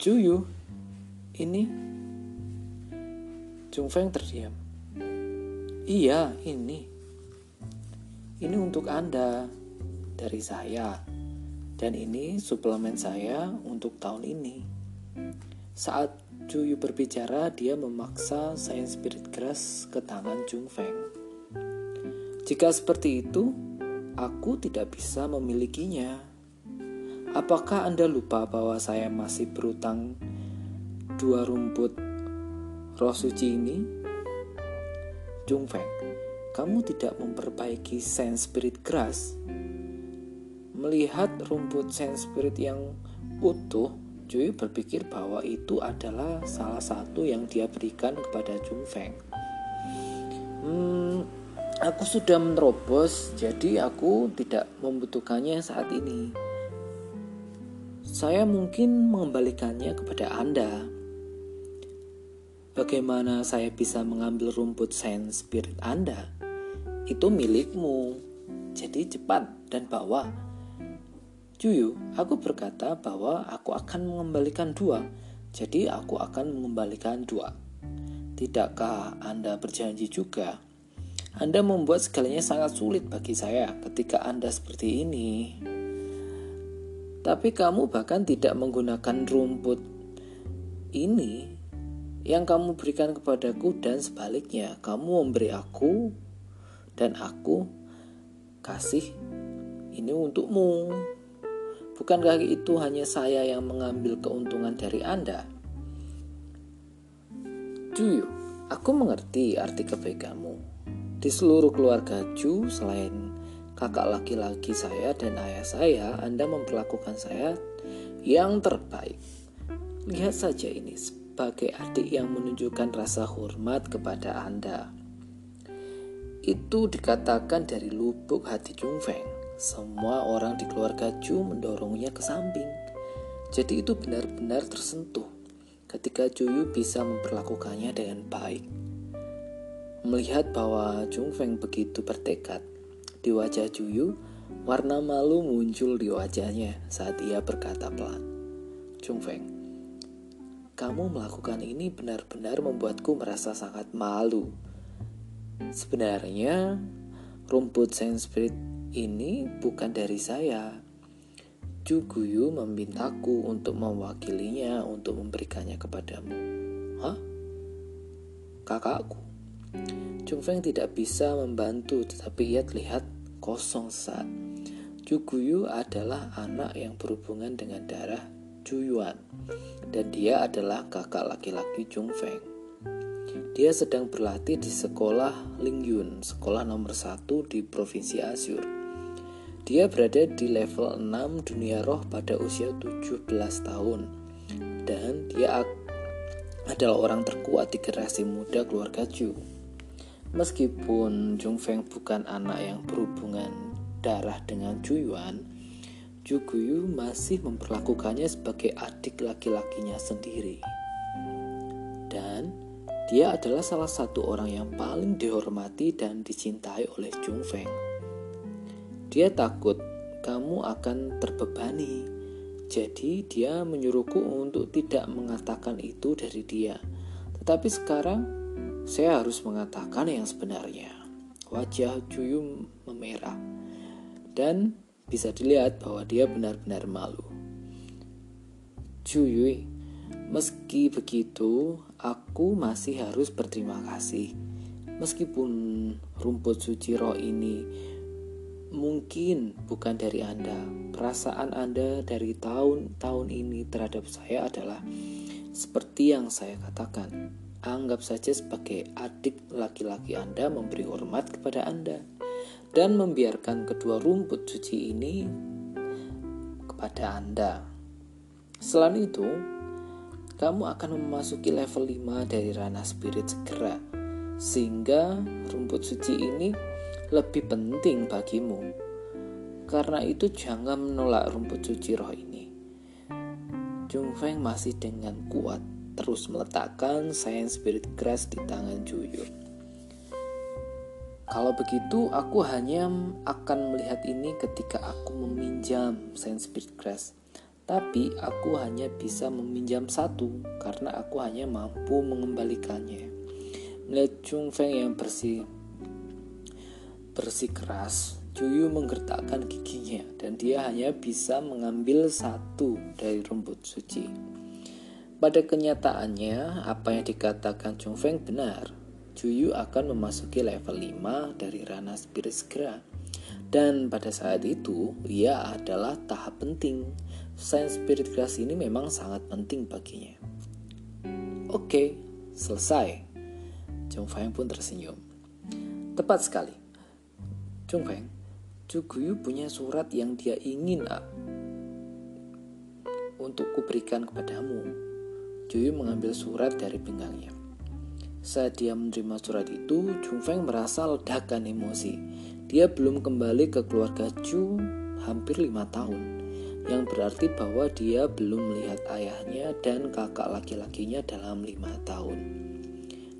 Juyu, ini Jung Feng terdiam. Iya, ini. Ini untuk Anda dari saya. Dan ini suplemen saya untuk tahun ini. Saat Juyu berbicara, dia memaksa Science Spirit Grass ke tangan Jung Feng. Jika seperti itu, aku tidak bisa memilikinya. Apakah Anda lupa bahwa saya masih berutang dua rumput roh suci ini, Jung Feng, kamu tidak memperbaiki sense spirit grass. Melihat rumput sense spirit yang utuh, Jui berpikir bahwa itu adalah salah satu yang dia berikan kepada Jung Feng. Hmm, aku sudah menerobos, jadi aku tidak membutuhkannya saat ini. Saya mungkin mengembalikannya kepada Anda. Bagaimana saya bisa mengambil rumput sains spirit Anda? Itu milikmu. Jadi cepat dan bawa. Juyu, aku berkata bahwa aku akan mengembalikan dua. Jadi aku akan mengembalikan dua. Tidakkah Anda berjanji juga? Anda membuat segalanya sangat sulit bagi saya ketika Anda seperti ini. Tapi kamu bahkan tidak menggunakan rumput ini yang kamu berikan kepadaku dan sebaliknya kamu memberi aku dan aku kasih ini untukmu. Bukankah itu hanya saya yang mengambil keuntungan dari Anda? Juyu, aku mengerti arti kebaikanmu. Di seluruh keluarga Ju, selain kakak laki-laki saya dan ayah saya, Anda memperlakukan saya yang terbaik. Lihat saja ini, sebagai adik yang menunjukkan rasa hormat kepada Anda. Itu dikatakan dari lubuk hati Jung Feng. Semua orang di keluarga Ju mendorongnya ke samping. Jadi itu benar-benar tersentuh ketika Juyu bisa memperlakukannya dengan baik. Melihat bahwa Jung Feng begitu bertekad, di wajah Juyu, warna malu muncul di wajahnya saat ia berkata pelan. Jung Feng, kamu melakukan ini benar-benar membuatku merasa sangat malu. Sebenarnya, rumput Saint Spirit ini bukan dari saya. Juguyu memintaku untuk mewakilinya untuk memberikannya kepadamu. Hah? Kakakku. Chung Feng tidak bisa membantu tetapi ia terlihat kosong saat. Juguyu adalah anak yang berhubungan dengan darah Juyuan dan dia adalah kakak laki-laki Jung Feng. Dia sedang berlatih di sekolah Lingyun, sekolah nomor satu di provinsi Asyur. Dia berada di level 6 dunia roh pada usia 17 tahun dan dia adalah orang terkuat di generasi muda keluarga Ju. Meskipun Jung Feng bukan anak yang berhubungan darah dengan Juyuan, Juguyu masih memperlakukannya sebagai adik laki-lakinya sendiri. Dan dia adalah salah satu orang yang paling dihormati dan dicintai oleh Jung Feng. Dia takut kamu akan terbebani. Jadi dia menyuruhku untuk tidak mengatakan itu dari dia. Tetapi sekarang saya harus mengatakan yang sebenarnya. Wajah Juyu memerah. Dan bisa dilihat bahwa dia benar-benar malu. Yui, meski begitu, aku masih harus berterima kasih. Meskipun rumput suci roh ini mungkin bukan dari Anda, perasaan Anda dari tahun-tahun ini terhadap saya adalah seperti yang saya katakan. Anggap saja sebagai adik laki-laki Anda memberi hormat kepada Anda dan membiarkan kedua rumput suci ini kepada Anda. Selain itu, kamu akan memasuki level 5 dari ranah spirit segera, sehingga rumput suci ini lebih penting bagimu. Karena itu jangan menolak rumput suci roh ini. Jung Feng masih dengan kuat terus meletakkan Science Spirit Grass di tangan Juyun. Kalau begitu, aku hanya akan melihat ini ketika aku meminjam Saint Spirit Grass. Tapi aku hanya bisa meminjam satu karena aku hanya mampu mengembalikannya. Melihat Chung Feng yang bersih bersih keras, Juyu menggertakkan giginya dan dia hanya bisa mengambil satu dari rumput suci. Pada kenyataannya, apa yang dikatakan Chung Feng benar. Juyu akan memasuki level 5 dari Rana Spirit segera. Dan pada saat itu, ia adalah tahap penting. Sains spirit keras ini memang sangat penting baginya. Oke, selesai. Chung Feng pun tersenyum. Tepat sekali. Chung Feng, Chu Guyu punya surat yang dia ingin ah, untuk kuberikan kepadamu. Juyu mengambil surat dari pinggangnya. Saat dia menerima surat itu, Chung Feng merasa ledakan emosi. Dia belum kembali ke keluarga Chu hampir lima tahun, yang berarti bahwa dia belum melihat ayahnya dan kakak laki-lakinya dalam lima tahun.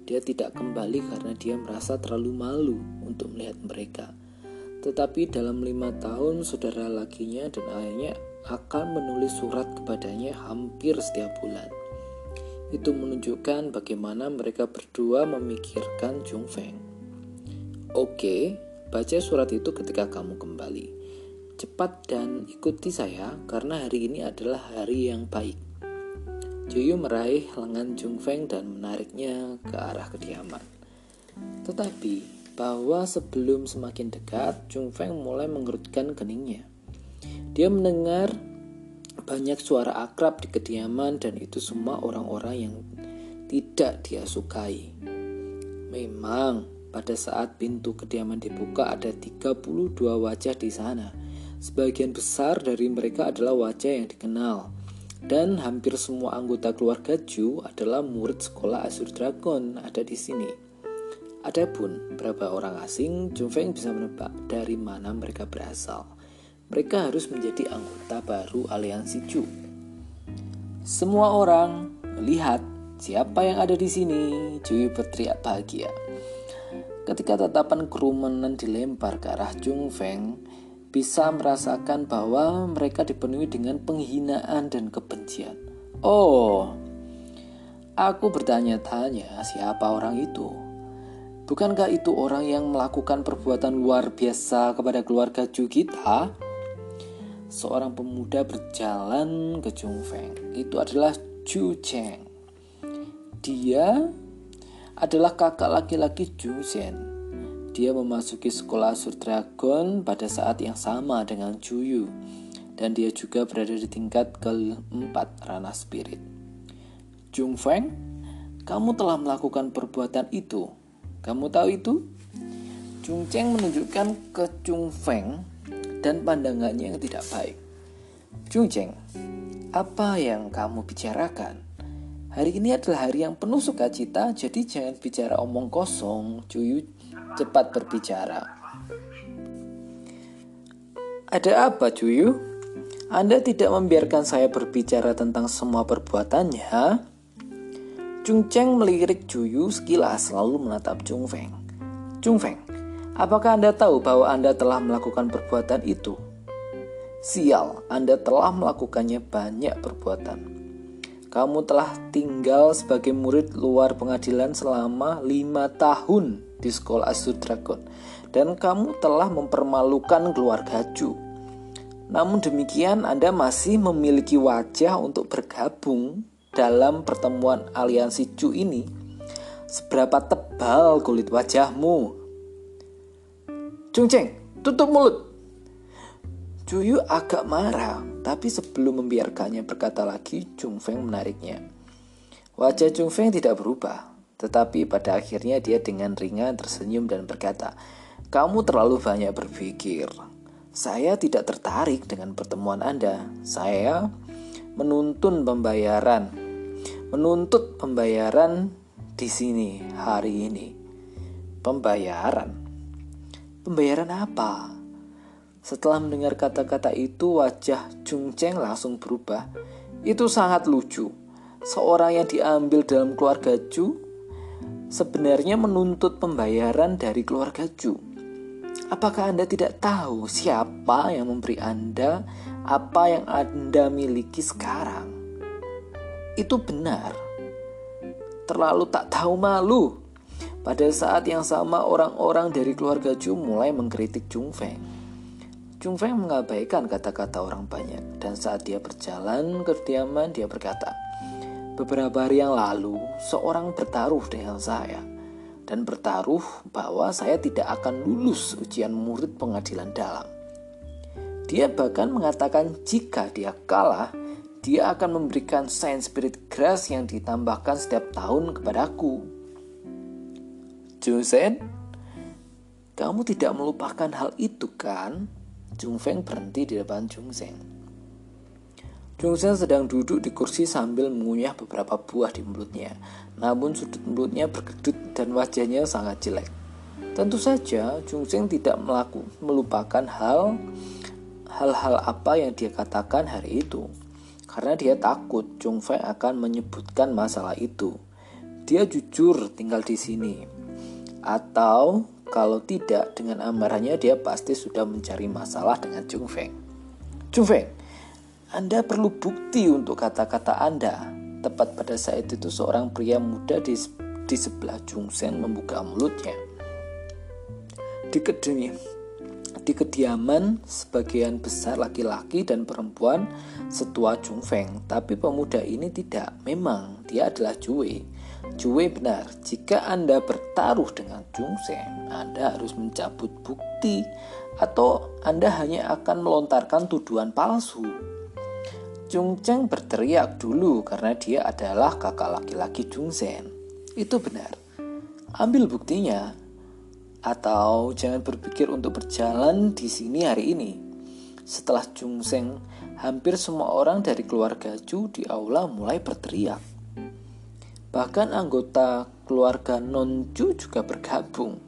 Dia tidak kembali karena dia merasa terlalu malu untuk melihat mereka. Tetapi dalam lima tahun, saudara lakinya dan ayahnya akan menulis surat kepadanya hampir setiap bulan. Itu menunjukkan bagaimana mereka berdua memikirkan Jung Feng. Oke, Baca surat itu ketika kamu kembali. Cepat dan ikuti saya karena hari ini adalah hari yang baik. Juyu meraih lengan Jung Feng dan menariknya ke arah kediaman. Tetapi bahwa sebelum semakin dekat, Jung Feng mulai mengerutkan keningnya. Dia mendengar banyak suara akrab di kediaman dan itu semua orang-orang yang tidak dia sukai. Memang pada saat pintu kediaman dibuka ada 32 wajah di sana. Sebagian besar dari mereka adalah wajah yang dikenal. Dan hampir semua anggota keluarga Ju adalah murid sekolah Azur Dragon ada di sini. Adapun beberapa orang asing, Jung Feng bisa menebak dari mana mereka berasal. Mereka harus menjadi anggota baru aliansi Ju. Semua orang melihat siapa yang ada di sini. Ju berteriak bahagia. Ketika tatapan kerumunan dilempar ke arah Jung Feng, bisa merasakan bahwa mereka dipenuhi dengan penghinaan dan kebencian. Oh, aku bertanya-tanya siapa orang itu. Bukankah itu orang yang melakukan perbuatan luar biasa kepada keluarga Ju kita? Seorang pemuda berjalan ke Jung Feng. Itu adalah Ju Cheng. Dia adalah kakak laki-laki Jung Zhen. Dia memasuki sekolah Sur Dragon pada saat yang sama dengan Juyu dan dia juga berada di tingkat keempat ranah spirit. Jung Feng, kamu telah melakukan perbuatan itu. Kamu tahu itu? Jung Cheng menunjukkan ke Jung Feng dan pandangannya yang tidak baik. Jung Cheng, apa yang kamu bicarakan? Hari ini adalah hari yang penuh sukacita, jadi jangan bicara omong kosong. Cuyu cepat berbicara. Ada apa, Cuyu? Anda tidak membiarkan saya berbicara tentang semua perbuatannya? Chung Cheng melirik Cuyu sekilas lalu menatap Chung Feng. Chung Feng, apakah Anda tahu bahwa Anda telah melakukan perbuatan itu? Sial, Anda telah melakukannya banyak perbuatan. Kamu telah tinggal sebagai murid luar pengadilan selama lima tahun di sekolah Asur Dragon dan kamu telah mempermalukan keluarga Ju. Namun demikian Anda masih memiliki wajah untuk bergabung dalam pertemuan aliansi Ju ini. Seberapa tebal kulit wajahmu? Chung Cheng, tutup mulut. Juyu agak marah, tapi sebelum membiarkannya berkata lagi, Chung Feng menariknya. Wajah Chung Feng tidak berubah, tetapi pada akhirnya dia dengan ringan tersenyum dan berkata, "Kamu terlalu banyak berpikir. Saya tidak tertarik dengan pertemuan Anda. Saya menuntun pembayaran, menuntut pembayaran di sini hari ini. Pembayaran? Pembayaran apa?" Setelah mendengar kata-kata itu, wajah Jung Cheng langsung berubah. Itu sangat lucu. Seorang yang diambil dalam keluarga Ju sebenarnya menuntut pembayaran dari keluarga Ju. Apakah Anda tidak tahu siapa yang memberi Anda apa yang Anda miliki sekarang? Itu benar. Terlalu tak tahu malu. Pada saat yang sama orang-orang dari keluarga Chu mulai mengkritik Chung Feng. Chung Feng mengabaikan kata-kata orang banyak dan saat dia berjalan ke kediaman dia berkata, Beberapa hari yang lalu seorang bertaruh dengan saya dan bertaruh bahwa saya tidak akan lulus ujian murid pengadilan dalam. Dia bahkan mengatakan jika dia kalah, dia akan memberikan Saint Spirit Grace yang ditambahkan setiap tahun kepadaku. Josen, kamu tidak melupakan hal itu kan? Jung Feng berhenti di depan Jung Seng. Jungsen sedang duduk di kursi sambil mengunyah beberapa buah di mulutnya. Namun sudut mulutnya berkedut dan wajahnya sangat jelek. Tentu saja Jungsen tidak melaku, melupakan hal hal-hal apa yang dia katakan hari itu. Karena dia takut Jung Fei akan menyebutkan masalah itu. Dia jujur tinggal di sini. Atau kalau tidak dengan amarahnya dia pasti sudah mencari masalah dengan Jung Feng. Jung Feng, anda perlu bukti untuk kata-kata Anda. Tepat pada saat itu seorang pria muda di, di sebelah Jungsen membuka mulutnya. Di kedemi, di kediaman sebagian besar laki-laki dan perempuan setua Jung Feng, tapi pemuda ini tidak. Memang dia adalah Jue. Jue benar, jika Anda bertaruh dengan Jung Sen, Anda harus mencabut bukti atau Anda hanya akan melontarkan tuduhan palsu. Chung Cheng berteriak dulu karena dia adalah kakak laki-laki Chung Sen. Itu benar. Ambil buktinya. Atau jangan berpikir untuk berjalan di sini hari ini. Setelah Chung Seng, hampir semua orang dari keluarga Chu di aula mulai berteriak. Bahkan anggota keluarga Non Chu juga bergabung.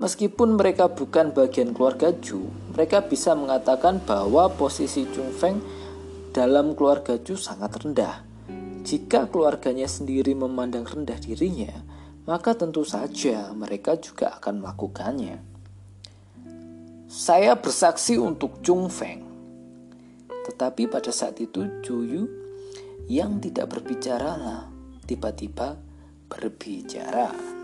Meskipun mereka bukan bagian keluarga Chu, mereka bisa mengatakan bahwa posisi Chung Feng dalam keluarga Ju sangat rendah. Jika keluarganya sendiri memandang rendah dirinya, maka tentu saja mereka juga akan melakukannya. Saya bersaksi untuk Chung Feng. Tetapi pada saat itu Yu yang tidak berbicara tiba-tiba berbicara.